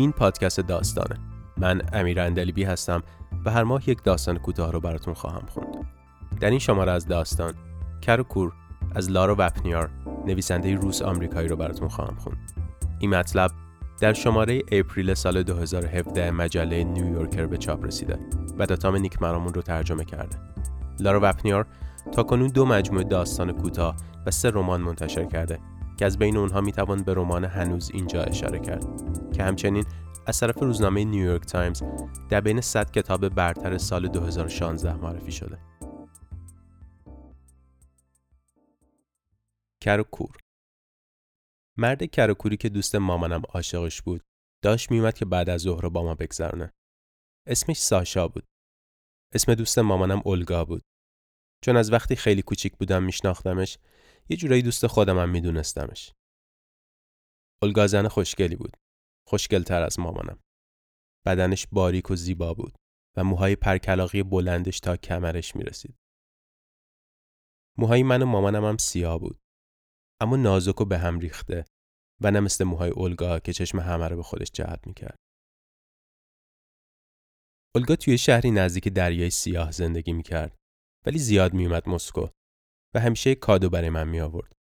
این پادکست داستانه. من امیر اندلیبی هستم و هر ماه یک داستان کوتاه رو براتون خواهم خوند. در این شماره از داستان کر و کور از لارا وپنیار نویسنده روس آمریکایی رو براتون خواهم خوند. این مطلب در شماره اپریل سال 2017 مجله نیویورکر به چاپ رسیده و داتام نیک مرامون رو ترجمه کرده. لارا وپنیار تا کنون دو مجموعه داستان کوتاه و سه رمان منتشر کرده که از بین اونها می‌توان به رمان هنوز اینجا اشاره کرد. که همچنین از طرف روزنامه نیویورک تایمز در بین 100 کتاب برتر سال 2016 معرفی شده. کور مرد کر و کوری که دوست مامانم عاشقش بود داشت میومد که بعد از ظهر با ما بگذرونه. اسمش ساشا بود. اسم دوست مامانم اولگا بود. چون از وقتی خیلی کوچیک بودم میشناختمش یه جورایی دوست خودمم میدونستمش. اولگا زن خوشگلی بود. خوشگلتر از مامانم. بدنش باریک و زیبا بود و موهای پرکلاقی بلندش تا کمرش می رسید. موهای من و مامانم هم سیاه بود. اما نازک و به هم ریخته و نه مثل موهای اولگا که چشم همه رو به خودش جلب می کرد. اولگا توی شهری نزدیک دریای سیاه زندگی می کرد ولی زیاد می اومد مسکو و همیشه کادو برای من می آورد.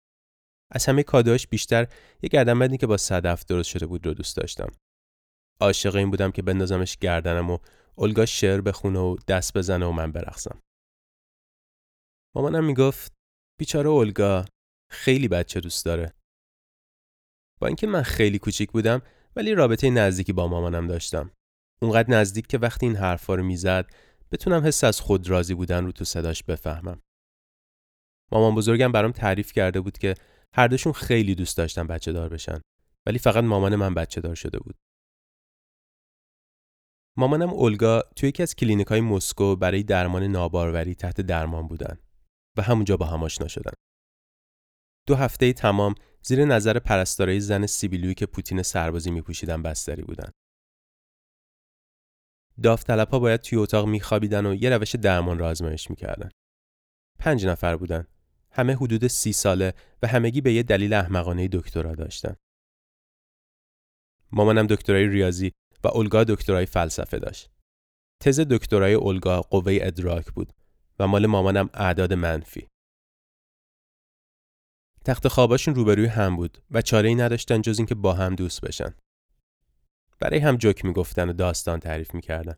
از همه کادوهاش بیشتر یه گردنبندی که با صدف درست شده بود رو دوست داشتم. عاشق این بودم که بندازمش گردنم و اولگا شعر بخونه و دست بزنه و من برقصم. مامانم می‌گفت بیچاره اولگا خیلی بچه دوست داره. با اینکه من خیلی کوچیک بودم ولی رابطه نزدیکی با مامانم داشتم. اونقدر نزدیک که وقتی این حرفا رو می‌زد بتونم حس از خود راضی بودن رو تو صداش بفهمم. مامان بزرگم برام تعریف کرده بود که هر دوشون خیلی دوست داشتن بچه دار بشن ولی فقط مامان من بچه دار شده بود. مامانم اولگا توی یکی از کلینیک های مسکو برای درمان ناباروری تحت درمان بودن و همونجا با هم آشنا شدن. دو هفته تمام زیر نظر پرستارای زن سیبیلویی که پوتین سربازی میپوشیدن بستری بودن. داوطلبها باید توی اتاق میخوابیدن و یه روش درمان را آزمایش می‌کردن. پنج نفر بودن همه حدود سی ساله و همگی به یه دلیل احمقانه دکترا داشتن. مامانم دکترای ریاضی و اولگا دکترای فلسفه داشت. تز دکترای اولگا قوه ادراک بود و مال مامانم اعداد منفی. تخت خواباشون روبروی هم بود و چاره ای نداشتن جز اینکه با هم دوست بشن. برای هم جوک می‌گفتن و داستان تعریف می‌کردن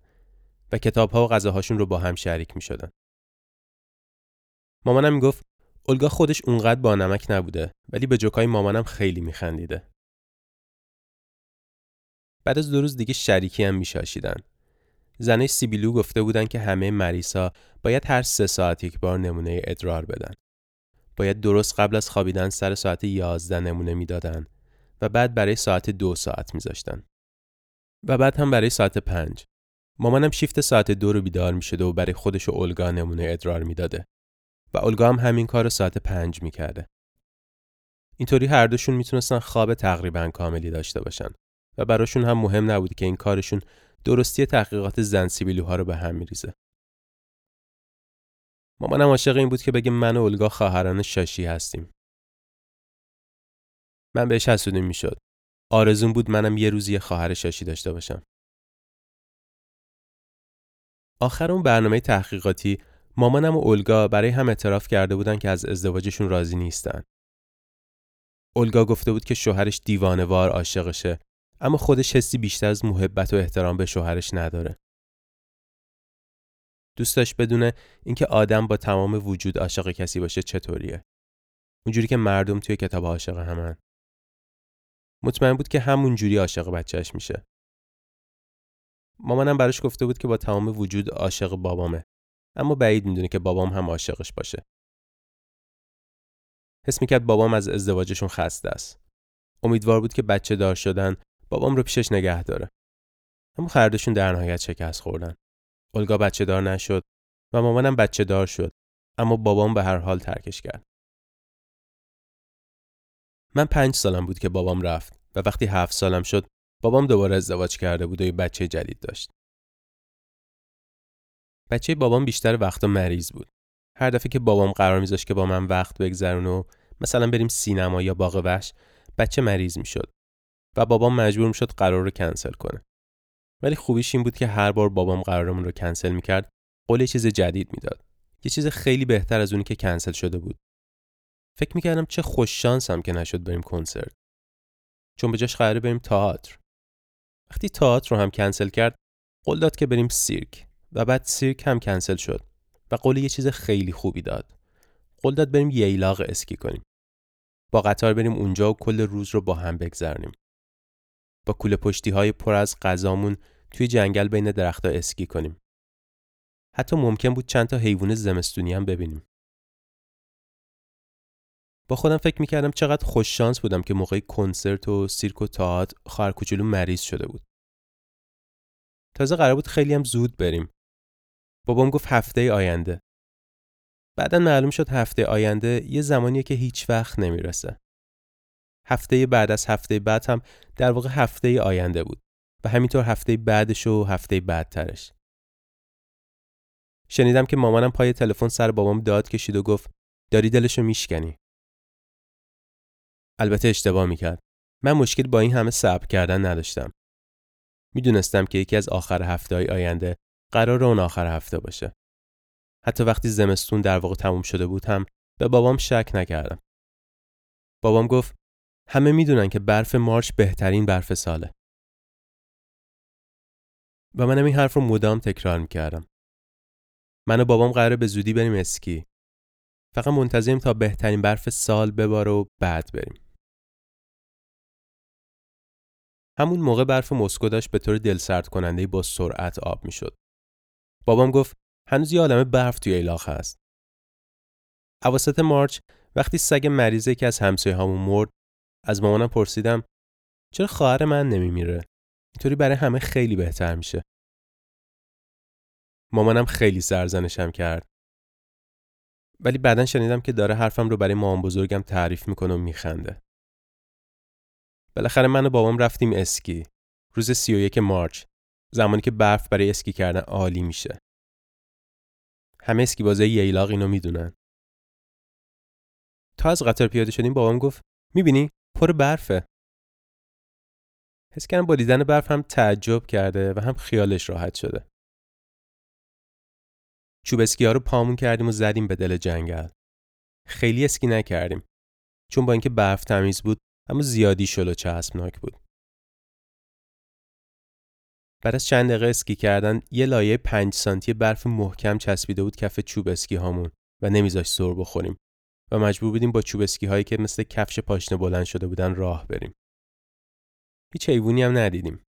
و کتابها و غذاهاشون رو با هم شریک می‌شدن. مامانم می‌گفت اولگا خودش اونقدر با نمک نبوده ولی به جوکای مامانم خیلی میخندیده. بعد از دو روز دیگه شریکی هم میشاشیدن. زنه سیبیلو گفته بودن که همه مریسا باید هر سه ساعت یک بار نمونه ادرار بدن. باید درست قبل از خوابیدن سر ساعت یازده نمونه می‌دادن و بعد برای ساعت دو ساعت میذاشتن. و بعد هم برای ساعت پنج. مامانم شیفت ساعت دو رو بیدار می‌شده و برای خودش و اولگا نمونه ادرار می‌داده. و اولگا هم همین کار ساعت پنج می‌کرده. اینطوری هر دوشون می‌تونستن خواب تقریبا کاملی داشته باشن و براشون هم مهم نبود که این کارشون درستی تحقیقات زن سیبیلوها رو به هم میریزه. مامانم عاشق این بود که بگه من و اولگا خواهران شاشی هستیم. من بهش حسودی می‌شد. آرزون بود منم یه روزی خواهر شاشی داشته باشم. آخر اون برنامه تحقیقاتی مامانم و اولگا برای هم اعتراف کرده بودن که از ازدواجشون راضی نیستن. اولگا گفته بود که شوهرش دیوانوار عاشقشه اما خودش حسی بیشتر از محبت و احترام به شوهرش نداره. دوست بدونه اینکه آدم با تمام وجود عاشق کسی باشه چطوریه. اونجوری که مردم توی کتاب عاشق همن. مطمئن بود که همون جوری عاشق بچهش میشه. مامانم براش گفته بود که با تمام وجود عاشق بابامه. اما بعید می‌دونه که بابام هم عاشقش باشه. حس می‌کرد بابام از ازدواجشون خسته است. امیدوار بود که بچه دار شدن بابام رو پیشش نگه داره. اما خردشون در نهایت شکست خوردن. اولگا بچه دار نشد و مامانم بچه دار شد اما بابام به هر حال ترکش کرد. من پنج سالم بود که بابام رفت و وقتی هفت سالم شد بابام دوباره ازدواج کرده بود و یه بچه جدید داشت. بچه بابام بیشتر وقتا مریض بود. هر دفعه که بابام قرار میذاشت که با من وقت بگذرونه و مثلا بریم سینما یا باغ وحش بچه مریض می‌شد. و بابام مجبور می‌شد قرار رو کنسل کنه. ولی خوبیش این بود که هر بار بابام قرارمون رو کنسل می‌کرد قول چیز جدید می‌داد. یه چیز خیلی بهتر از اونی که کنسل شده بود. فکر می‌کردم چه خوش شانسم که نشد بریم کنسرت. چون به جاش قراره بریم تئاتر. وقتی تئاتر رو هم کنسل کرد قول داد که بریم سیرک و بعد سیرک هم کنسل شد و قول یه چیز خیلی خوبی داد. قول داد بریم ییلاق اسکی کنیم. با قطار بریم اونجا و کل روز رو با هم بگذرنیم. با کوله پشتی های پر از غذامون توی جنگل بین درختها اسکی کنیم. حتی ممکن بود چند تا حیوان زمستونی هم ببینیم. با خودم فکر می‌کردم چقدر خوش شانس بودم که موقع کنسرت و سیرک و تئاتر خواهر مریض شده بود. تازه قرار بود خیلی هم زود بریم. بابام گفت هفته آینده. بعدا معلوم شد هفته آینده یه زمانیه که هیچ وقت نمی‌رسه. هفته بعد از هفته بعد هم در واقع هفته آینده بود و همینطور هفته بعدش و هفته بعدترش. شنیدم که مامانم پای تلفن سر بابام داد کشید و گفت داری دلشو میشکنی. البته اشتباه می‌کرد. من مشکل با این همه صبر کردن نداشتم. می‌دونستم که یکی از آخر هفته های آینده قرار اون آخر هفته باشه. حتی وقتی زمستون در واقع تموم شده بود هم به بابام شک نکردم. بابام گفت همه می‌دونن که برف مارچ بهترین برف ساله. و منم این حرف رو مدام تکرار می‌کردم. من و بابام قراره به زودی بریم اسکی. فقط منتظریم تا بهترین برف سال بباره و بعد بریم. همون موقع برف مسکو داشت به طور دلسرد کننده با سرعت آب می‌شد. بابام گفت هنوز یه عالمه برف توی ایلاخ هست. اواسط مارچ وقتی سگ مریضه که از همسایه همون مرد از مامانم پرسیدم چرا خواهر من نمیمیره؟ اینطوری برای همه خیلی بهتر میشه. مامانم خیلی سرزنشم کرد. ولی بعدا شنیدم که داره حرفم رو برای مامان بزرگم تعریف می‌کنه و میخنده. بالاخره من و بابام رفتیم اسکی. روز 31 مارچ. زمانی که برف برای اسکی کردن عالی میشه. همه اسکی بازه ییلاق اینو می‌دونن. تا از قطار پیاده شدیم بابام گفت می‌بینی پر برفه. حس کردم با دیدن برف هم تعجب کرده و هم خیالش راحت شده. چوب اسکی ها رو پامون کردیم و زدیم به دل جنگل. خیلی اسکی نکردیم. چون با اینکه برف تمیز بود اما زیادی شل و چسبناک بود. بعد از چند دقیقه اسکی کردن یه لایه پنج سانتی برف محکم چسبیده بود کف چوب اسکی هامون و نمیذاش سر بخوریم و مجبور بودیم با چوب اسکی هایی که مثل کفش پاشنه بلند شده بودن راه بریم. هیچ حیوانی هم ندیدیم.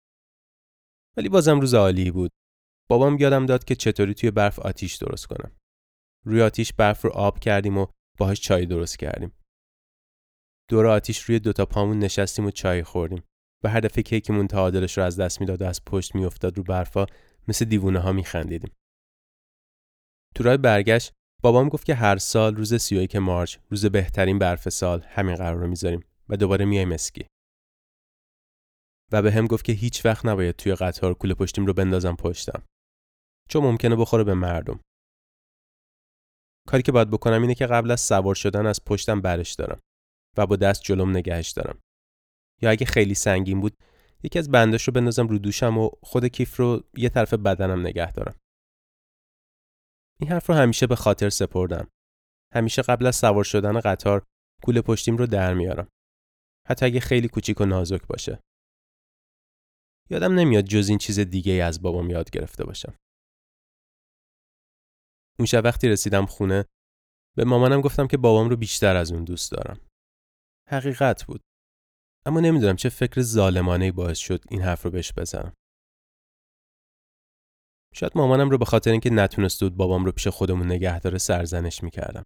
ولی بازم روز عالی بود. بابام یادم داد که چطوری توی برف آتیش درست کنم. روی آتیش برف رو آب کردیم و باهاش چای درست کردیم. دور آتیش روی دوتا پامون نشستیم و چای خوردیم و هر دفعه کیکمون تعادلش رو از دست می‌داد و از پشت میافتاد رو برفا مثل دیوونه ها میخندیدیم. تو راه برگشت بابام گفت که هر سال روز 31 مارچ روز بهترین برف سال همین قرار رو می‌ذاریم و دوباره میایم اسکی. و به هم گفت که هیچ وقت نباید توی قطار کوله پشتیم رو بندازم پشتم. چون ممکنه بخوره به مردم. کاری که باید بکنم اینه که قبل از سوار شدن از پشتم برش دارم. و با دست جلوم نگهش دارم یا اگه خیلی سنگین بود یکی از بندش رو بندازم رو دوشم و خود کیف رو یه طرف بدنم نگه دارم. این حرف رو همیشه به خاطر سپردم. همیشه قبل از سوار شدن قطار کوله پشتیم رو در میارم. حتی اگه خیلی کوچیک و نازک باشه. یادم نمیاد جز این چیز دیگه ای از بابام یاد گرفته باشم. اون شب وقتی رسیدم خونه به مامانم گفتم که بابام رو بیشتر از اون دوست دارم. حقیقت بود. اما نمی‌دونم چه فکر ظالمانه باعث شد این حرف رو بهش بزنم. شاید مامانم رو به خاطر اینکه نتونست بود بابام رو پیش خودمون نگه داره سرزنش می‌کردم.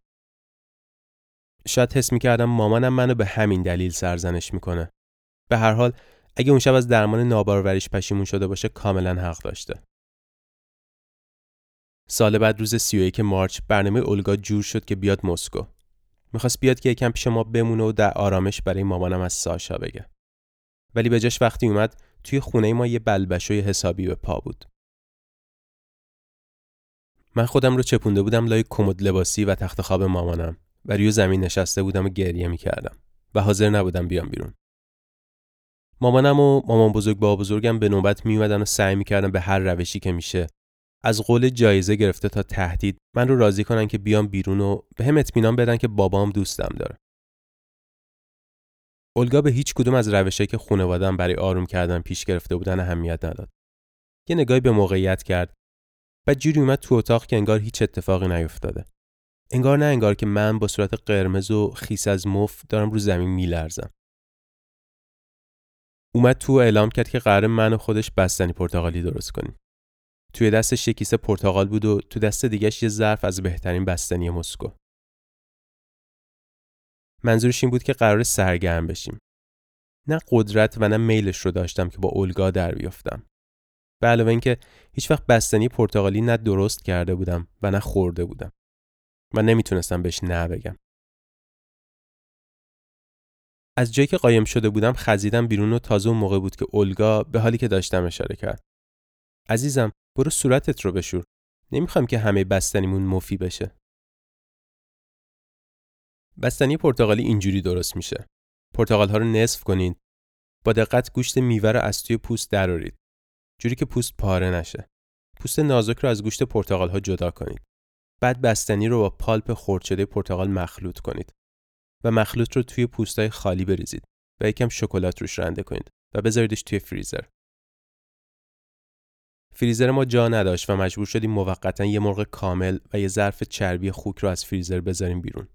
شاید حس می‌کردم مامانم منو به همین دلیل سرزنش می‌کنه. به هر حال اگه اون شب از درمان ناباروریش پشیمون شده باشه کاملا حق داشته. سال بعد روز 31 مارچ برنامه اولگا جور شد که بیاد مسکو. می‌خواست بیاد که یکم پیش ما بمونه و در آرامش برای مامانم از ساشا بگه. ولی به جاش وقتی اومد توی خونه ما یه بلبشوی حسابی به پا بود. من خودم رو چپونده بودم لای کمد لباسی و تخت خواب مامانم و روی زمین نشسته بودم و گریه می‌کردم و حاضر نبودم بیام بیرون. مامانم و مامان بزرگ با بزرگم به نوبت میومدن و سعی می‌کردن به هر روشی که میشه از قول جایزه گرفته تا تهدید من رو راضی کنن که بیام بیرون و به هم اطمینان بدن که بابام دوستم داره. اولگا به هیچ کدوم از روشهایی که خانواده‌ام برای آروم کردن پیش گرفته بودن اهمیت نداد. یه نگاهی به موقعیت کرد. بعد جوری اومد تو اتاق که انگار هیچ اتفاقی نیفتاده. انگار نه انگار که من با صورت قرمز و خیس از مف دارم رو زمین میلرزم. اومد تو اعلام کرد که قرار من و خودش بستنی پرتغالی درست کنیم. توی دستش یک کیسه پرتغال بود و تو دست دیگهش یه ظرف از بهترین بستنی مسکو. منظورش این بود که قرار سرگرم بشیم. نه قدرت و نه میلش رو داشتم که با اولگا در بیافتم. به علاوه اینکه هیچ وقت بستنی پرتغالی نه درست کرده بودم و نه خورده بودم. و نمی‌تونستم بهش نه بگم. از جایی که قایم شده بودم خزیدم بیرون و تازه اون موقع بود که اولگا به حالی که داشتم اشاره کرد. عزیزم برو صورتت رو بشور. نمی‌خوام که همه بستنیمون مفی بشه. بستنی پرتغالی اینجوری درست میشه. پرتغال ها رو نصف کنید. با دقت گوشت میوه رو از توی پوست درارید. جوری که پوست پاره نشه. پوست نازک رو از گوشت پرتغال ها جدا کنید. بعد بستنی رو با پالپ خرد شده پرتغال مخلوط کنید و مخلوط رو توی پوستای خالی بریزید و یکم شکلات روش رنده کنید و بذاریدش توی فریزر. فریزر ما جا نداشت و مجبور شدیم موقتا یه مرغ کامل و یه ظرف چربی خوک رو از فریزر بذاریم بیرون.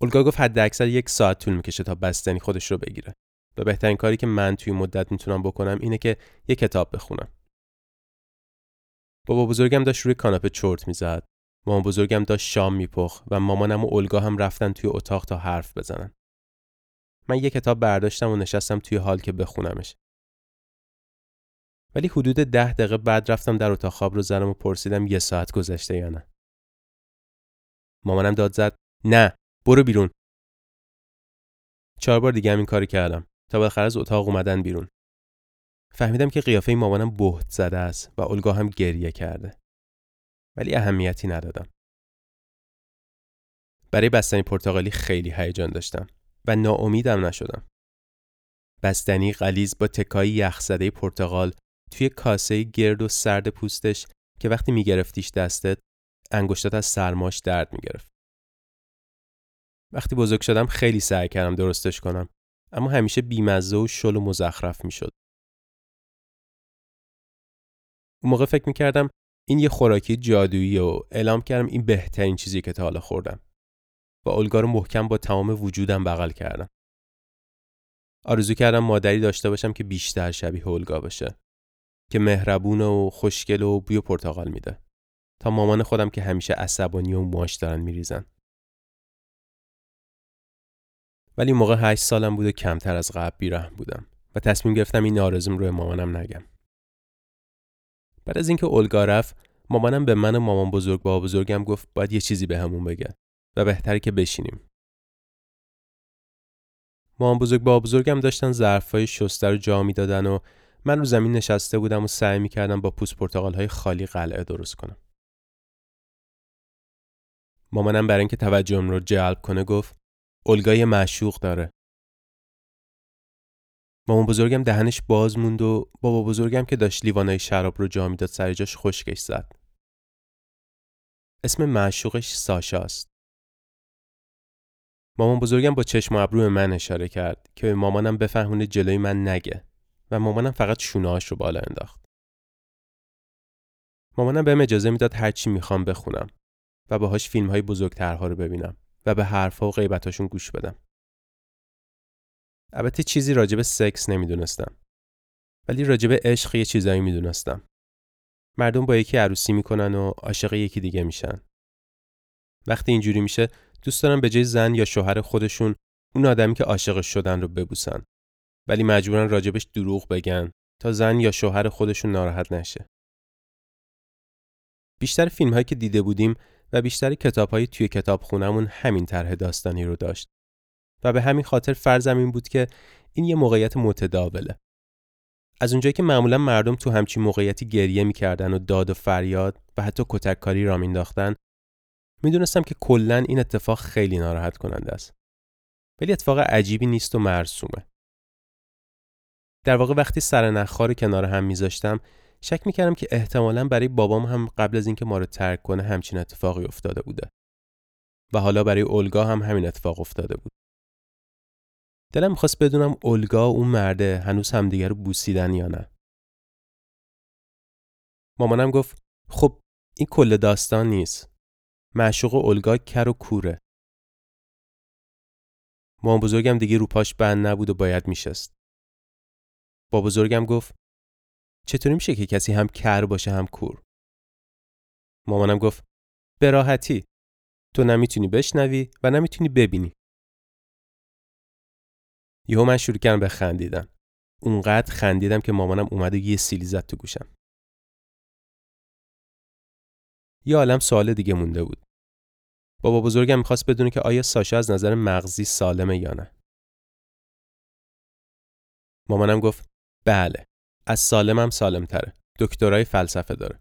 اولگا گفت حد اکثر یک ساعت طول می‌کشه تا بستنی خودش رو بگیره و بهترین کاری که من توی مدت می‌تونم بکنم اینه که یه کتاب بخونم. بابا بزرگم داشت روی کاناپه چرت می‌زد. مامان بزرگم داشت شام میپخ و مامانم و اولگا هم رفتن توی اتاق تا حرف بزنن. من یه کتاب برداشتم و نشستم توی حال که بخونمش. ولی حدود ده دقیقه بعد رفتم در اتاق خواب رو زدم و پرسیدم یه ساعت گذشته یا نه. مامانم داد زد نه برو بیرون. چهار بار دیگه هم این کاری کردم تا بالاخره از اتاق اومدن بیرون. فهمیدم که قیافه مامانم بهت زده است و الگاه هم گریه کرده. ولی اهمیتی ندادم. برای بستنی پرتغالی خیلی هیجان داشتم و ناامیدم نشدم. بستنی غلیز با تکایی یخزده پرتغال توی کاسه گرد و سرد پوستش که وقتی میگرفتیش دستت انگشتات از سرماش درد می‌گرفت. وقتی بزرگ شدم خیلی سعی کردم درستش کنم اما همیشه بیمزه و شل و مزخرف می‌شد. اون موقع فکر می‌کردم این یه خوراکی جادویی و اعلام کردم این بهترین چیزی که تا حالا خوردم. و الگا رو محکم با تمام وجودم بغل کردم. آرزو کردم مادری داشته باشم که بیشتر شبیه الگا بشه. که مهربون و خوشگل و بوی پرتقال میده. تا مامان خودم که همیشه عصبانی و ماش دارن میریزن. ولی موقع هشت سالم بود و کمتر از قبل بیرحم بودم و تصمیم گرفتم این آرزوم روی مامانم نگم. بعد از اینکه اولگا رفت مامانم به من و مامان بزرگ با بزرگم گفت باید یه چیزی به همون بگه و بهتره که بشینیم. مامان بزرگ با بزرگم داشتن ظرفای شسته رو جا می‌دادن و من رو زمین نشسته بودم و سعی می‌کردم با پوست پرتقال های خالی قلعه درست کنم. مامانم برای اینکه توجهم رو جلب کنه گفت اولگای معشوق داره. مامان بزرگم دهنش باز موند و بابا بزرگم که داشت لیوانای شراب رو جا می‌داد سر جاش خشکش زد. اسم معشوقش ساشاست. مامان بزرگم با چشم و ابرو من اشاره کرد که مامانم بفهمونه جلوی من نگه و مامانم فقط شونهاش رو بالا انداخت. مامانم بهم اجازه می‌داد هر چی می‌خوام بخونم و باهاش فیلم های بزرگترها رو ببینم و به حرفها و غیبتاشون گوش بدم. البته چیزی راجب سکس نمی‌دونستم. ولی راجب عشق یه چیزایی می‌دونستم. مردم با یکی عروسی می‌کنن و عاشق یکی دیگه میشن. وقتی اینجوری میشه دوست دارم به جای زن یا شوهر خودشون اون آدمی که عاشقش شدن رو ببوسن. ولی مجبورن راجبش دروغ بگن تا زن یا شوهر خودشون ناراحت نشه. بیشتر فیلم هایی که دیده بودیم و بیشتر کتاب های توی کتاب خونمون همین طرح داستانی رو داشت. و به همین خاطر فرضم این بود که این یه موقعیت متداوله. از اونجایی که معمولا مردم تو همچین موقعیتی گریه می‌کردن و داد و فریاد و حتی کتککاری را مینداختن می‌دونستم که کلا این اتفاق خیلی ناراحت کننده است. ولی اتفاق عجیبی نیست و مرسومه. در واقع وقتی سر نخار کنار هم میذاشتم شک می‌کردم که احتمالا برای بابام هم قبل از اینکه ما رو ترک کنه همچین اتفاقی افتاده بوده. و حالا برای اولگا هم همین اتفاق افتاده بود. دلم می‌خواست بدونم اولگا و اون مرده هنوز همدیگه رو بوسیدن یا نه. مامانم گفت خب این کل داستان نیست. معشوق اولگا کر و کوره. مامان بزرگم دیگه رو پاش بند نبود و باید میشست. با بزرگم گفت چطوری میشه که کسی هم کر باشه هم کور؟ مامانم گفت به راحتی. تو نمی‌تونی بشنوی و نمی‌تونی ببینی. یهو من شروع کردم به خندیدن. اونقدر خندیدم که مامانم اومد و یه سیلی زد تو گوشم. یه عالم سوال دیگه مونده بود. بابا بزرگم می‌خواست بدونه که آیا ساشا از نظر مغزی سالمه یا نه. مامانم گفت بله از سالمم سالم تره دکترای فلسفه داره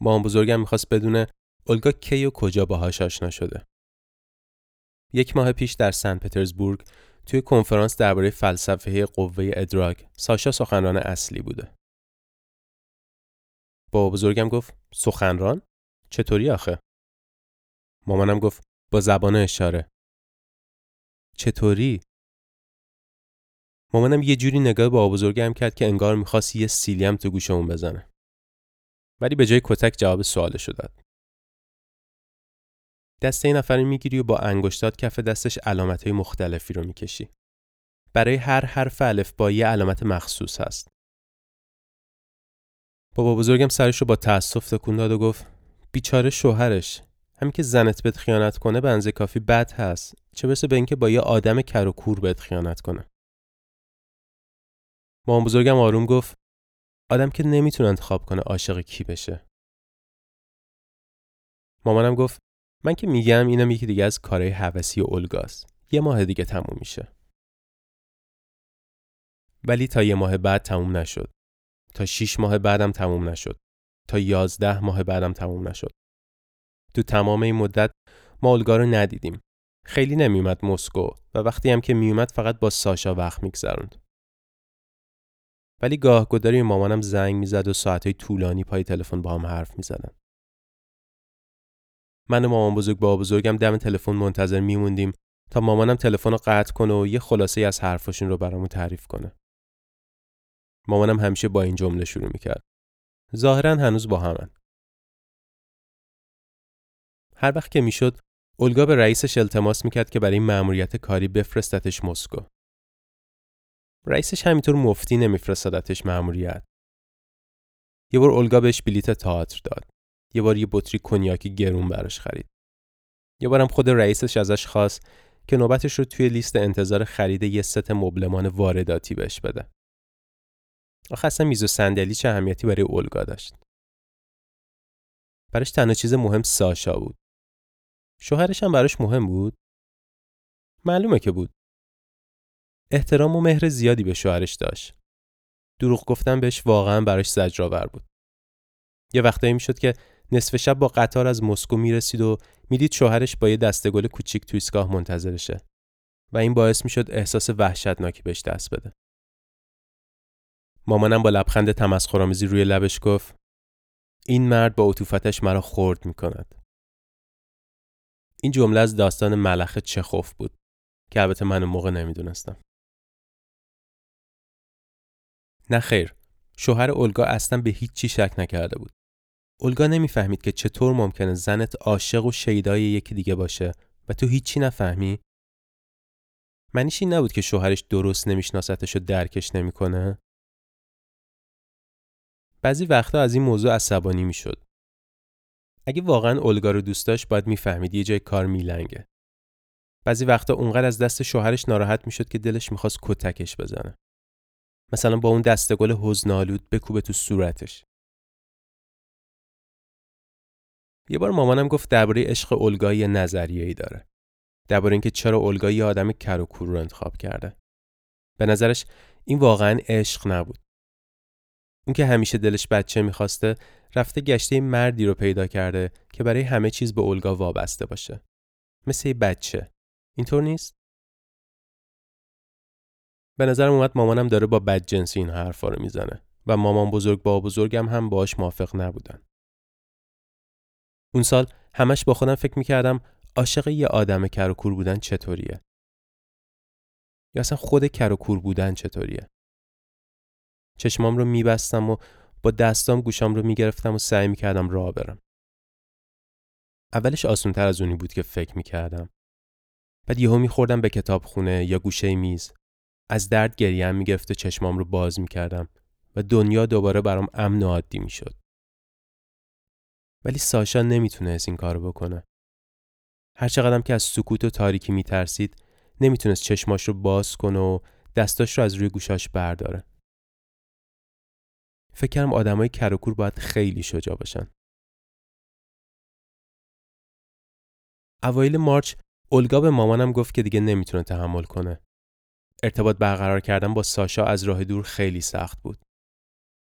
مامان بزرگم می‌خواست بدونه اولگا کی و کجا باهاش آشنا شده یک ماه پیش در سن پترزبورگ توی کنفرانس درباره فلسفه قوه ادراک ساشا سخنران اصلی بوده. با بزرگم گفت سخنران؟ چطوری آخه؟ مامانم گفت با زبان اشاره. چطوری؟ مامانم یه جوری نگاه با بزرگم کرد که انگار می‌خواست یه سیلیم تو گوشمون بزنه. ولی به جای کتک جواب سوالشو داد. دست این نفر می‌گیری و با انگشتات کف دستش علامت های مختلفی رو می‌کشی. برای هر حرف الف با یه علامت مخصوص هست. بابا بزرگم سرش رو با تأسف تکون داد و گفت بیچاره شوهرش همین که زنت بهت خیانت کنه به کافی بد هست چه برسه به اینکه با یه آدم کر و کور بهت خیانت کنه مامان بزرگم آروم گفت آدم که نمی‌تونه انتخاب کنه عاشق کی بشه. مامانم گفت من که میگم اینم یکی دیگه از کارهای هوسی اولگاست یه ماه دیگه تموم میشه. ولی تا یه ماه بعد تموم نشد. تا شیش ماه بعدم تموم نشد. تا یازده ماه بعدم تموم نشد. تو تمام این مدت ما اولگا رو ندیدیم. خیلی نمیومد مسکو و وقتی هم که میومد فقط با ساشا وقت میگذروند. ولی گاه گداری مامانم زنگ می‌زد و ساعتهای طولانی پای تلفن با هم حرف می‌زدن من و مامان بزرگ با بزرگم دم تلفن منتظر میموندیم تا مامانم تلفن رو قطع کنه و یه خلاصه از حرفاشون رو برامون تعریف کنه. مامانم همیشه با این جمله شروع می‌کرد. ظاهرا هنوز با همن. هر وقت که می‌شد اولگا به رئیسش التماس می‌کرد که برای مأموریت کاری بفرستتش مسکو. رئیسش همینطور مفتی نمیفرستادتش مأموریت. یه بار اولگا بهش بلیت تئاتر داد. یه بار یه بطری کنیاکی گرون براش خرید. یه بارم خود رئیسش ازش خواست که نوبتش رو توی لیست انتظار خرید یه ست مبلمان وارداتی بهش بده. آخه اصلا میز و صندلی چه اهمیتی برای اولگا داشت. براش تنها چیز مهم ساشا بود. شوهرش هم براش مهم بود. معلومه که بود. احترام و مهر زیادی به شوهرش داشت. دروغ گفتن بهش واقعا براش زجرآور بود. یه وقتایی می‌شد که نصف شب با قطار از مسکو می‌رسید و می‌دید شوهرش با یه دسته گل کوچیک تو ایستگاه منتظرشه و این باعث می‌شد احساس وحشتناکی بهش دست بده. مامانم با لبخند تمسخرآمیزی روی لبش گفت این مرد با عطوفتش مرا خورد می‌کند. این جمله از داستان ملخ چخوف بود که البته من موقع نمی‌دونستم. نه خیر شوهر اولگا اصلا به هیچ چی شک نکرده بود. اولگا نمی‌فهمید که چطور ممکنه زنت عاشق و شیدای یکی دیگه باشه و تو هیچی نفهمی؟ منیش این نبود که شوهرش درست نمیشناستش و درکش نمی‌کنه؟ بعضی وقتا از این موضوع عصبانی می‌شد. اگه واقعا اولگا رو دوست داشت باید می‌فهمید یه جای کار میلنگه. بعضی وقتا اونقدر از دست شوهرش ناراحت می‌شد که دلش می‌خواست کتکش بزنه. مثلا با اون دستگل حزنالود بکوبه تو صورتش. یه بار مامانم گفت درباره عشق اولگا یه نظریه‌ای داره. درباره اینکه چرا اولگا یه آدم کر و کور رو انتخاب کرده. به نظرش این واقعا عشق نبود. اون که همیشه دلش بچه می‌خواسته رفته گشته مردی رو پیدا کرده که برای همه چیز به اولگا وابسته باشه. مثل یه بچه. اینطور نیست؟ به نظرم اومد مامانم داره با بدجنسی این حرفا رو می‌زنه و مامان بزرگ با بزرگم هم باش موافق نبودن. اون سال همش با خودم فکر می‌کردم عاشق یه آدم کر و کور بودن چطوریه؟ یا اصلا خود کر و کور بودن چطوریه؟ چشمام رو میبستم و با دستام گوشام رو می‌گرفتم و سعی می‌کردم راه برم. اولش آسونتر از اونی بود که فکر می‌کردم. بعد یهو میخوردم به کتاب خونه یا گوشه میز. از درد گریم می‌گرفت و چشمام رو باز می‌کردم و دنیا دوباره برام امن و عادی می‌شد. ولی ساشا نمی‌تونست این کارو بکنه. هر چقدرم که از سکوت و تاریکی میترسید نمی‌تونست چشماش رو باز کنه و دستاش رو از روی گوشاش برداره. فکر کردم آدمای کروکور باید خیلی شجاع باشن. اوایل مارچ اولگا به مامانم گفت که دیگه نمی‌تونه تحمل کنه. ارتباط برقرار کردن با ساشا از راه دور خیلی سخت بود.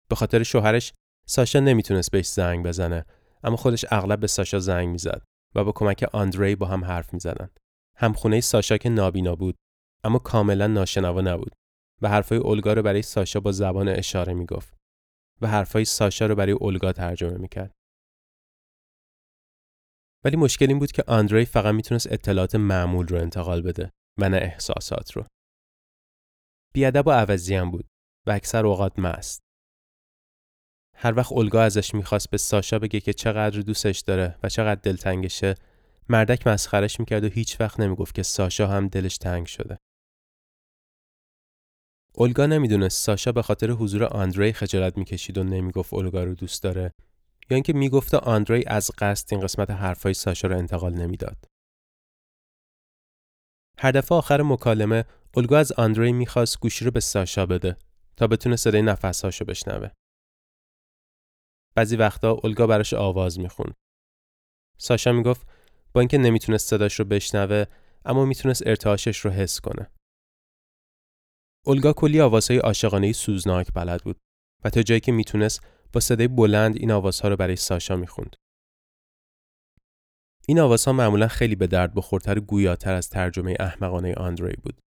به خاطر شوهرش ساشا نمی‌تونست بهش زنگ بزنه اما خودش اغلب به ساشا زنگ می‌زد و با کمک آندری با هم حرف می‌زدن. همخونه ساشا که نابینا بود اما کاملا ناشنوا نبود و حرفای اولگا رو برای ساشا با زبان اشاره می‌گفت و حرفای ساشا رو برای اولگا ترجمه می‌کرد. ولی مشکل این بود که آندری فقط می‌تونست اطلاعات معمول رو انتقال بده و نه احساسات رو. بیادب و عوضی هم بود و اکثر اوقات مست. هر وقت اولگا ازش می‌خواست به ساشا بگه که چقدر دوستش داره و چقدر دلتنگشه مردک مسخرش می‌کرد و هیچ وقت نمی‌گفت که ساشا هم دلش تنگ شده. اولگا نمی‌دونست ساشا به خاطر حضور آندری خجالت می‌کشید و نمی‌گفت اولگا رو دوست داره یا اینکه می‌گفته آندری از قصد این قسمت حرفای ساشا رو انتقال نمی‌داد. هر دفعه آخر مکالمه اولگا از آندری می‌خواست گوشی رو به ساشا بده تا بتونه صدای نفسهاشو بشنوه. بعضی وقتا اولگا براش آواز می‌خوند. ساشا می‌گفت با اینکه نمی‌تونست صداش رو بشنوه اما می‌تونست ارتعاشش رو حس کنه. اولگا کلی آوازهای عاشقانه سوزناک بلد بود و تا جایی که می‌تونست با صدای بلند این آوازها رو برای ساشا می‌خوند. این آوازها معمولا خیلی به درد بخورتر و گویاتر از ترجمه احمقانه آندری بود.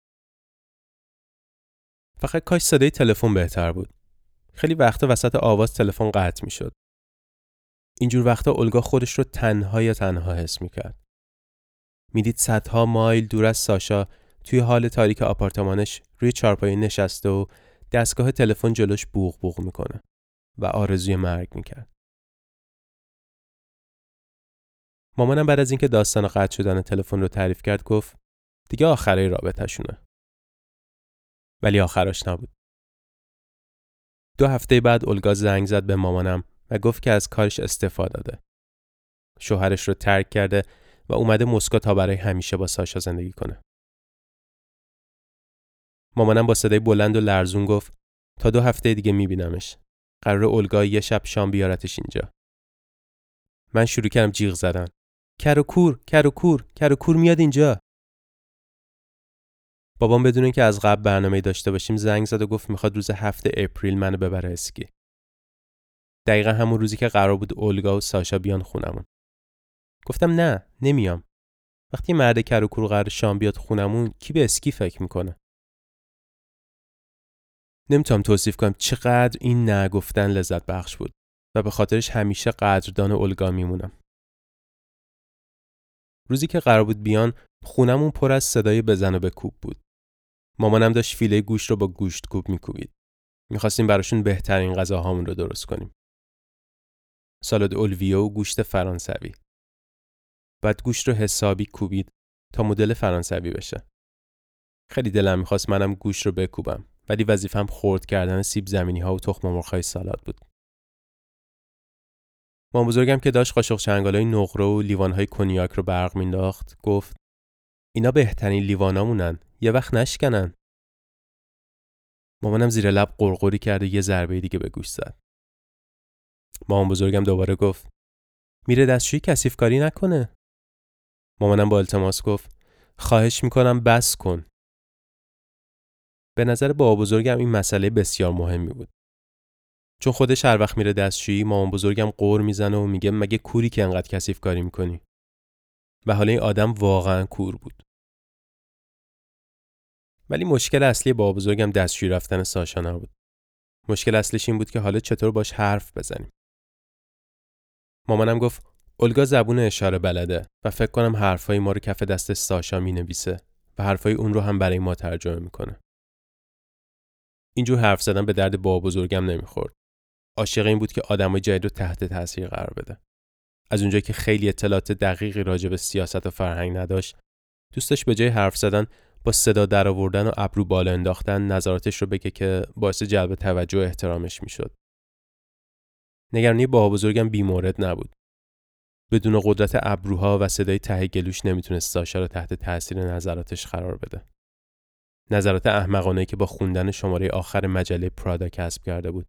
فقط کاش صدای تلفن بهتر بود. خیلی وقتا وسط آواز تلفن قطع می‌شد. اینجور وقتا اولگا خودش رو تنها یا تنها حس می‌کرد. می‌دید صدها مایل دور از ساشا توی حال تاریک آپارتمانش روی چارپایی نشسته و دستگاه تلفن جلوش بوغ بوغ می‌کنه و آرزوی مرگ می‌کرد. مامانم بعد از اینکه داستان قطع شدن تلفن رو تعریف کرد گفت دیگه آخره رابطهشونه. ولی آخرش نبود. دو هفته بعد اولگا زنگ زد به مامانم و گفت که از کارش استفاده داده. شوهرش رو ترک کرده و اومده مسکو تا برای همیشه با ساشا زندگی کنه. مامانم با صدای بلند و لرزون گفت تا دو هفته دیگه میبینمش. قرار اولگا یه شب شام بیارتش اینجا. من شروع کردم جیغ زدن. کر و کور، کر و کور، کر و کور میاد اینجا. بابام بدون که از قبل برنامه داشته باشیم زنگ زد و گفت می‌خواد روز هفته اپریل منو ببره اسکی. دقیقا همون روزی که قرار بود اولگا و ساشا بیان خونمون. گفتم نه نمیام. وقتی مرد کر و کور قرار شام بیاد خونمون کی به اسکی فکر می‌کنه؟ نمی‌تونم توصیف کنم چقدر این نگفتن لذت بخش بود و به خاطرش همیشه قدردان اولگا میمونم. روزی که قرار بود بیان خونمون پر از صدای بزن و بکوب بود. مامانم داشت فیله گوشت رو با گوشت کوب میکوبید. می‌خواستیم براشون بهترین غذاهامون رو درست کنیم. سالاد اولویو و گوشت فرانسوی. بعد گوشت رو حسابی کوبید تا مدل فرانسوی بشه. خیلی دلم می‌خواست منم گوشت رو بکوبم ولی وظیفم خورد کردن سیب زمینی ها و تخم مرغ سالاد بود. ما بزرگم که داشت قاشق چنگالای نقره و لیوانهای کنیاک رو برق مینداخت گفت اینا بهترین لیوانامونن یه وقت نشکنن. مامانم زیر لب قرقری کرد و یه ضربه دیگه به گوش زد. مامان بزرگم دوباره گفت میره دستشویی کسیف کاری نکنه. مامانم با التماس گفت خواهش می‌کنم بس کن. به نظر بابا بزرگم این مسئله بسیار مهمی بود. چون خودش هر وقت میره دستشویی مامان بزرگم قور می‌زنه و میگه مگه کوری که انقدر کثیف کاری می‌کنی؟ و حالا این آدم واقعا کور بود. ولی مشکل اصلی با بزرگم دستشوی رفتن ساشا نبود. مشکل اصلیش این بود که حالا چطور باش حرف بزنیم. مامانم گفت اولگا زبون اشاره بلده و فکر کنم حرفای ما رو کف دست ساشا می نویسه و حرفای اون رو هم برای ما ترجمه می‌کنه. اینجور حرف زدن به درد با بزرگم نمی‌خورد. عاشق این بود که آدمای جدید رو تحت تاثیر قرار بده. از اونجایی که خیلی اطلاعات دقیقی راجع به سیاست و فرهنگ نداشت، دوستش به جای حرف زدن با صدا در آوردن و ابرو بالا انداختن نظراتش رو بگه که باعث جلب توجه و احترامش می‌شد. نگرانی با بزرگم بیمورد نبود. بدون قدرت ابروها و صدای ته گلوش نمی‌تونست ساشا رو تحت تاثیر نظراتش قرار بده. نظرات احمقانه که با خوندن شماره آخر مجله پرادا کسب کرده بود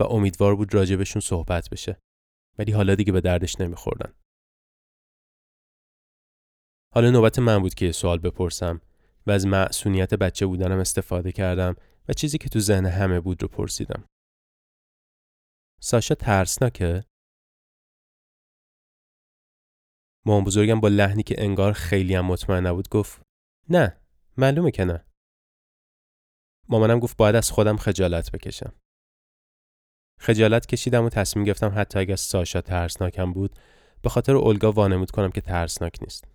و امیدوار بود راجبشون صحبت بشه. ولی حالا دیگه به دردش نمیخوردن. حالا نوبت من بود که یه سوال بپرسم و از معصونیت بچه بودنم استفاده کردم و چیزی که تو ذهن همه بود رو پرسیدم. ساشا ترسناکه؟ مام بزرگم با لحنی که انگار خیلی هم مطمئن نبود گفت نه معلومه که نه. مامانم گفت باید از خودم خجالت بکشم. خجالت کشیدم و تصمیم گرفتم حتی اگر ساشا ترسناکم بود به خاطر اولگا وانمود کنم که ترسناک نیست.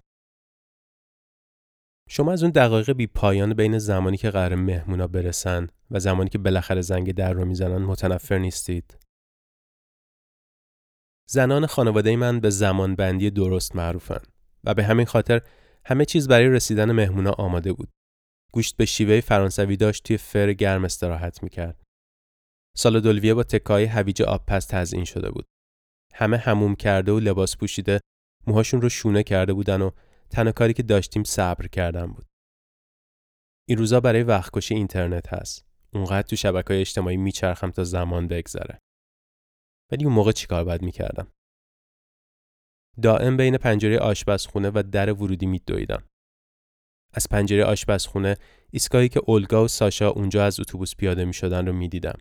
شما از اون دقایق بی پایان بین زمانی که قرار مهمونا برسن و زمانی که بالاخره زنگ در رو می‌زنن متنفر نیستید. زنان خانواده من به زمان بندی درست معروفن و به همین خاطر همه چیز برای رسیدن مهمونا آماده بود. گوشت به شیوه فرانسوی داشت توی فر گرم استراحت می‌کرد. سال دلویه با تکای هویج آب پس تزئین شده بود. همه هموم کرده و لباس پوشیده موهاشون رو شونه کرده بودن و تنها کاری که داشتیم صبر کردن بود. این روزا برای وقت اینترنت هست. اونقدر تو شبکه های اجتماعی میچرخم تا زمان بگذره. ولی اون موقع چیکار باید می‌کردم؟ دائم بین پنجره آشپزخونه و در ورودی میدویدم. از پنجره آشپزخونه ایستگاهی که اولگا و ساشا اونجا از اتوبوس پیاده می شدن رو می‌دیدم.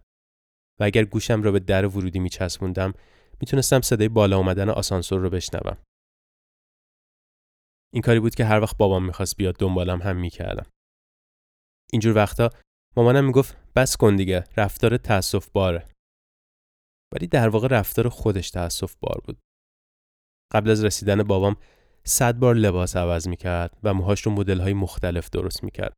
و اگر گوشم رو به در ورودی می چسبوندم می‌تونستم صدای بالا اومدن آسانسور رو بشنوم. این کاری بود که هر وقت بابام می‌خواست بیاد دنبالم هم می‌کردم. اینجور وقتا مامانم می‌گفت بس کن دیگه رفتار تأسف باره. ولی در واقع رفتار خودش تأسف بار بود. قبل از رسیدن بابام صد بار لباس عوض می‌کرد و موهاش رو مدل های مختلف درست می‌کرد.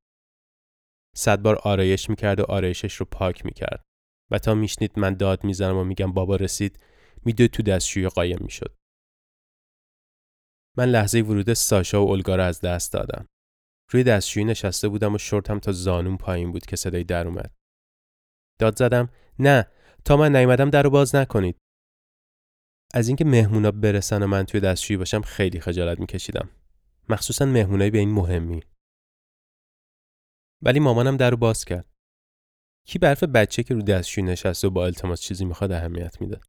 صد بار آرایش می‌کرد و آرایشش رو پاک می‌کرد. و تا میشنید من داد می‌زنم و میگم بابا رسید میدوی تو دستشوی قایم می‌شد. من لحظه ورود ساشا و الگا را از دست دادم. روی دستشویی نشسته بودم و شورتم تا زانون پایین بود که صدای در اومد. داد زدم نه تا من نیومدم در باز نکنید. از اینکه مهمونا برسن و من توی دستشویی باشم خیلی خجالت میکشیدم. مخصوصا مهمونای به این مهمی. ولی مامانم در باز کرد. کی برف بچه که رو دستشویی نشسته و با التماس چیزی می‌خواد اهمیت میده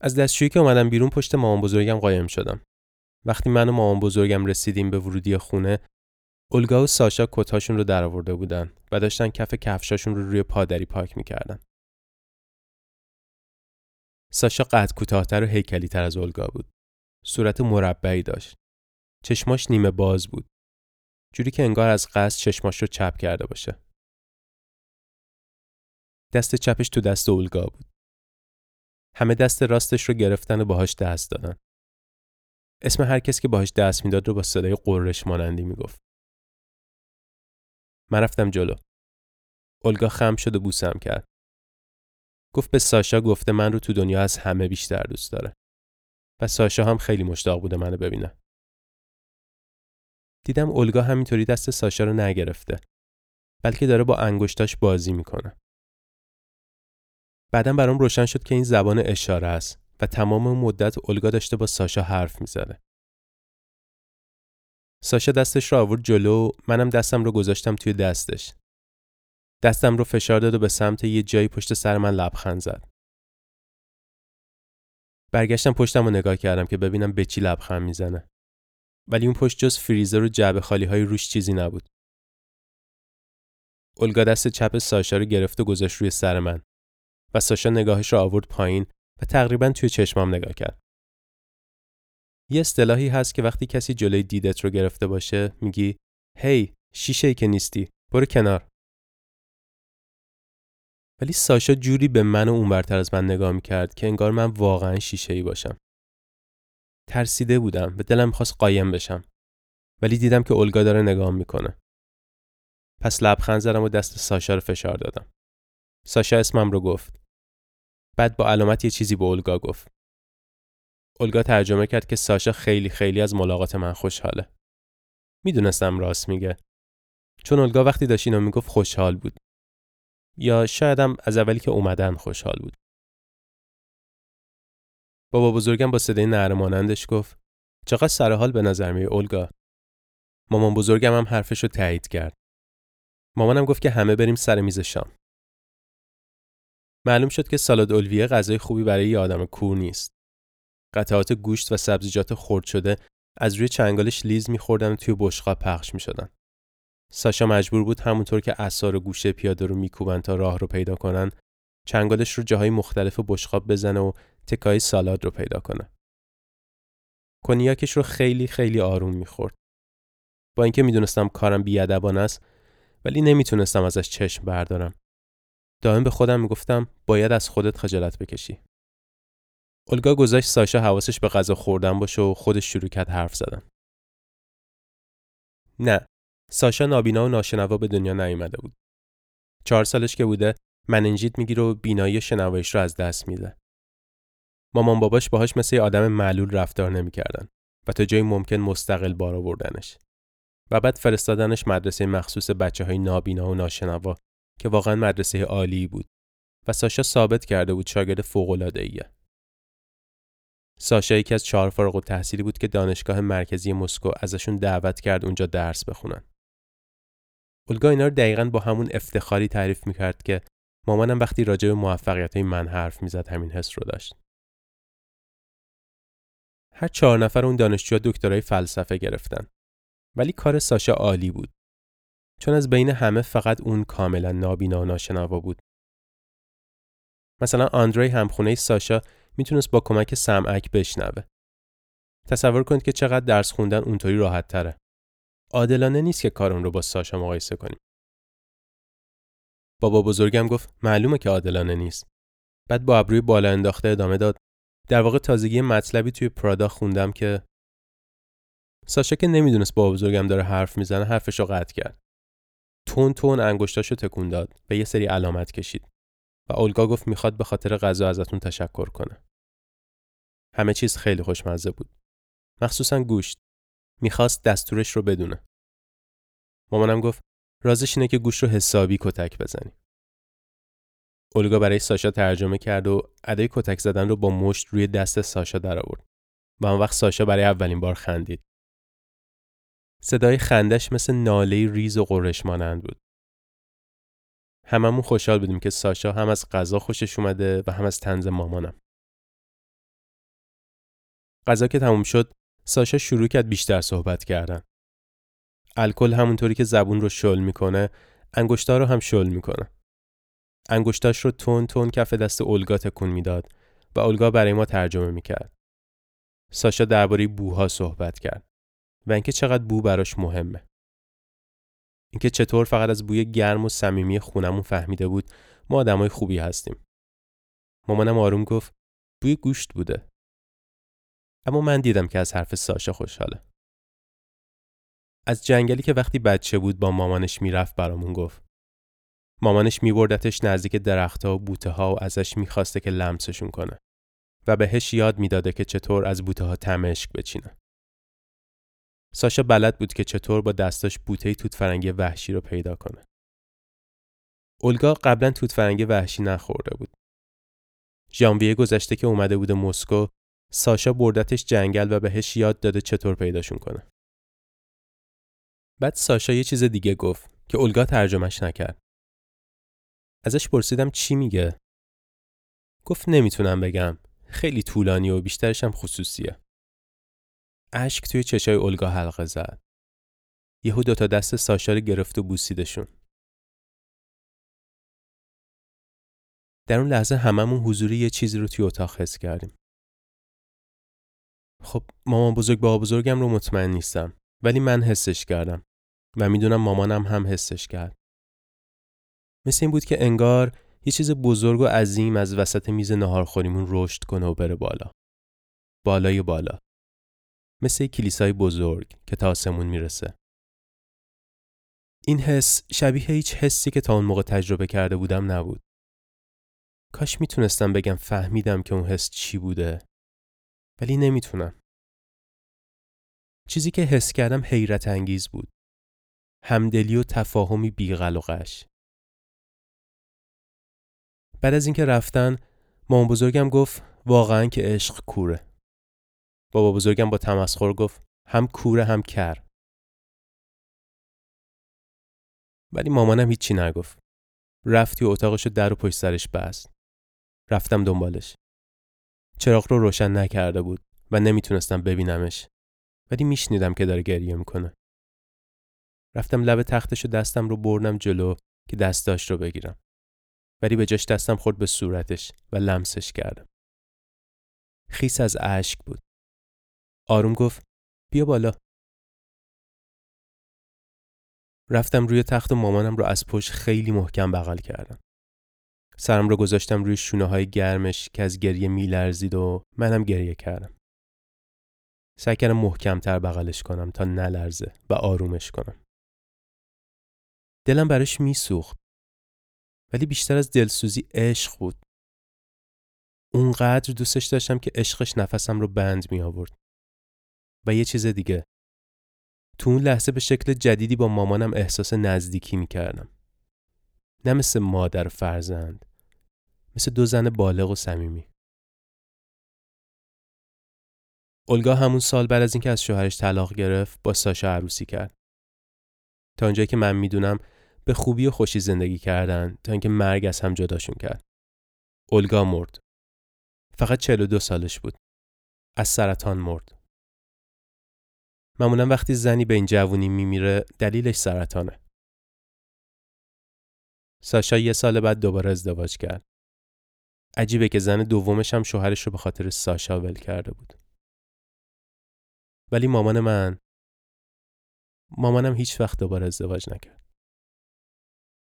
از دستشویی که اومدم بیرون پشت مامان بزرگم قایم شدم. وقتی من و مامان بزرگم رسیدیم به ورودی خونه اولگا و ساشا کتاشون رو درآورده بودن و داشتن کف کفشاشون رو روی پادری پاک می‌کردن. ساشا قد کوتاهتر و هیکلی تر از اولگا بود. صورت مربعی داشت. چشماش نیمه باز بود. جوری که انگار از قصد چشماش رو چپ کرده باشه. دست چپش تو دست اولگا بود. همه دست راستش رو گرفتن و باهاش دست دادن. اسم هر کسی که باهاش دست می‌داد رو با صدای قررش مانندی می‌گفت. من رفتم جلو. اولگا خم شد و بوسم کرد. گفت به ساشا گفته من رو تو دنیا از همه بیشتر دوست داره. و ساشا هم خیلی مشتاق بوده منو ببینه. دیدم اولگا همینطوری دست ساشا رو نگرفته. بلکه داره با انگشتاش بازی می‌کنه. بعدا برام روشن شد که این زبان اشاره است و تمام مدت الگا داشته با ساشا حرف می‌زنه. ساشا دستش رو آورد جلو منم دستم رو گذاشتم توی دستش. دستم رو فشار داد و به سمت یه جایی پشت سر من لبخند زد. برگشتم پشتم رو نگاه کردم که ببینم به چی لبخند می‌زنه. ولی اون پشت جز فریزر و جعبه خالی های روش چیزی نبود. الگا دست چپ ساشا رو گرفت و گذاشت روی سر من. و ساشا نگاهش رو آورد پایین و تقریبا توی چشمام نگاه کرد. یه اصطلاحی هست که وقتی کسی جلوی دیدت رو گرفته باشه میگی هی شیشه ای که نیستی برو کنار. ولی ساشا جوری به من و اونورتر از من نگاه می‌کرد که انگار من واقعا شیشه ای باشم. ترسیده بودم به دلم خواست قایم بشم. ولی دیدم که اولگا داره نگاه می‌کنه. پس لبخند زدم و دست ساشا رو فشار دادم. ساشا اسمم رو گفت. بعد با علامت یه چیزی به اولگا گفت. اولگا ترجمه کرد که ساشا خیلی خیلی از ملاقات من خوشحاله. می‌دونستم راست میگه. چون اولگا وقتی داشت اینو می‌گفت خوشحال بود. یا شایدم از اولی که اومدن خوشحال بود. بابا بزرگم با صدای نرمانندش گفت چقدر سرحال به نظر می اولگا؟ مامان بزرگم هم حرفش رو تایید کرد. مامانم گفت که همه بریم سر میز شام. معلوم شد که سالاد اولویه غذای خوبی برای یه آدم کور نیست قطعات گوشت و سبزیجات خرد شده از روی چنگالش لیز میخوردن و توی بشقاب پخش می‌شدن ساشا مجبور بود همونطور که اسار و گوشه پیاده رو میکوبن تا راه رو پیدا کنن چنگالش رو جاهای مختلف بشقاب بزنه و تکای سالاد رو پیدا کنه. کنیاکش رو خیلی خیلی آروم می‌خورد. با اینکه می‌دونستم کارم بیادبانه است ولی نمی‌تونستم ازش چشم بردارم. دائم به خودم می‌گفتم باید از خودت خجالت بکشی. اولگا گذاشت ساشا حواسش به غذا خوردن باشه و خودش شروع کرد حرف زدن. نه، ساشا نابینا و ناشنوا به دنیا نیامده بود. چهار سالش که بوده مننجیت می‌گیره و بینایی و شنوایش رو از دست میده. مامان باباش باهاش مثل آدم معلول رفتار نمی‌کردن و تا جایی ممکن مستقل بار آوردنش. و بعد فرستادنش مدرسه مخصوص بچه های نابینا و ناشنوا که واقعا مدرسه عالی بود و ساشا ثابت کرده بود شاگرد فوق ایه. ساشا یکی از چهار فارغ تحصیلی بود که دانشگاه مرکزی مسکو ازشون دعوت کرد اونجا درس بخونن. اولگا اینا رو دقیقا با همون افتخاری تعریف می‌کرد که مامانم وقتی راجع به موفقیت من حرف می‌زد همین حس رو داشت. هر چهار نفر اون دانشجو دکترای فلسفه گرفتن. ولی کار ساشا عالی بود. چون از بین همه فقط اون کاملا نابینا و ناشنوا بود. مثلا آندری همخونه ساشا می‌تونست با کمک سمعک بشنوه. تصور کنید که چقدر درس خوندن اونطوری راحت تره. عادلانه نیست که کار اون رو با ساشا مقایسه کنیم. بابا بزرگم گفت معلومه که عادلانه نیست. بعد با ابروی بالا انداخته ادامه داد در واقع تازگی مطلبی توی پرادا خوندم که ساشا که نمی‌دونست بابا بزرگم داره حرف می‌زنه حرفش رو قطع کرد. تون تون انگشتاشو تکون داد به یه سری علامت کشید و اولگا گفت می‌خواد به خاطر غذا ازتون تشکر کنه. همه چیز خیلی خوشمزه بود. مخصوصا گوشت. می‌خواست دستورش رو بدونه. مامانم گفت رازش اینه که گوشت رو حسابی کتک بزنی. اولگا برای ساشا ترجمه کرد و ادای کتک زدن رو با مشت روی دست ساشا در آورد. و اون وقت ساشا برای اولین بار خندید. صدای خندش مثل ناله ریز و قرش مانند بود. هممون خوشحال بودیم که ساشا هم از غذا خوشش اومده و هم از تنز مامانم. غذا که تموم شد، ساشا شروع کرد بیشتر صحبت کردن. الکل همونطوری که زبون رو شل می‌کنه، انگشتا رو هم شل می‌کنه. انگشتاش رو تون تون کف دست اولگا تکون می‌داد و اولگا برای ما ترجمه می‌کرد. ساشا درباره بوها صحبت کرد و اینکه چقدر بو براش مهمه. اینکه چطور فقط از بوی گرم و صمیمی خونمون فهمیده بود ما آدمای خوبی هستیم. مامانم آروم گفت بوی گوشت بوده. اما من دیدم که از حرف ساشا خوشحاله. از جنگلی که وقتی بچه بود با مامانش می‌رفت برامون گفت. مامانش میبردتش نزدیک درختها و بوته ها و ازش می‌خواسته که لمسشون کنه و بهش یاد می‌داده که چطور از بوته ها تمشک بچینه. ساشا بلد بود که چطور با دستاش بوته توت فرنگی وحشی رو پیدا کنه. اولگا قبلا توت فرنگی وحشی نخورده بود. ژانویه گذشته که اومده بوده مسکو، ساشا بردتش جنگل و بهش یاد داده چطور پیداشون کنه. بعد ساشا یه چیز دیگه گفت که اولگا ترجمهش نکرد. ازش پرسیدم چی میگه؟ گفت نمی‌تونم بگم. خیلی طولانی و بیشترش هم خصوصیه. اشک توی چشای اولگا حلقه زد. یهو دوتا دست ساشا رو گرفت و بوسیدشون. در اون لحظه هممون حضوری یه چیزی رو توی اتاق حس کردیم. خب مامان بزرگ بابا بزرگم رو مطمئن نیستم ولی من حسش کردم. و می‌دونم مامانم هم حسش کرد. مثل این بود که انگار یه چیز بزرگ و عظیم از وسط میز نهارخوریمون رشد کنه و بره بالا. بالای بالا. مثل کلیسای بزرگ که تا آسمون می‌رسه. این حس شبیه هیچ حسی که تا اون موقع تجربه کرده بودم نبود. کاش می‌تونستم بگم فهمیدم که اون حس چی بوده. ولی نمی‌تونم. چیزی که حس کردم حیرت انگیز بود. همدلی و تفاهمی بیغل و. بعد از اینکه رفتن مامان بزرگم گفت واقعا که عشق کوره. بابا بزرگم با تمسخر گفت هم کوره هم کر. ولی مامانم هیچی نگفت. رفتی و اتاقشو در و پشت سرش بست. رفتم دنبالش. چراغ رو روشن نکرده بود و نمی‌تونستم ببینمش. ولی میشنیدم که داره گریه می‌کنه. رفتم لب تختش و دستم رو بردم جلو که دستاش رو بگیرم. ولی به جاش دستم خورد به صورتش و لمسش کردم. خیس از اشک بود. آروم گفت بیا بالا. رفتم روی تخت و مامانم رو از پشت خیلی محکم بغل کردم. سرم رو گذاشتم روی شونه های گرمش که از گریه میلرزید و منم گریه کردم. سعی کردم محکمتر بغلش کنم تا نلرزه و آرومش کنم. دلم براش میسوخت. ولی بیشتر از دلسوزی عشق بود. اونقدر دوستش داشتم که عشقش نفسم رو بند می آورد. و یه چیز دیگه. تو اون لحظه به شکل جدیدی با مامانم احساس نزدیکی می کردم. نه مثل مادر فرزند. مثل دو زن بالغ و صمیمی. اولگا همون سال بعد از اینکه از شوهرش طلاق گرفت با ساشا عروسی کرد. تا اونجایی که من می‌دونم به خوبی و خوشی زندگی کردن تا اینکه مرگ از هم جداشون کرد. اولگا مرد. فقط 42 سالش بود. از سرطان مرد. معمولا وقتی زنی به این جوونی میمیره دلیلش سرطانه. ساشا یه سال بعد دوباره ازدواج کرد. عجیبه که زن دومش هم شوهرش رو به خاطر ساشا ول کرده بود. ولی مامان من مامانم هیچ وقت دوباره ازدواج نکرد.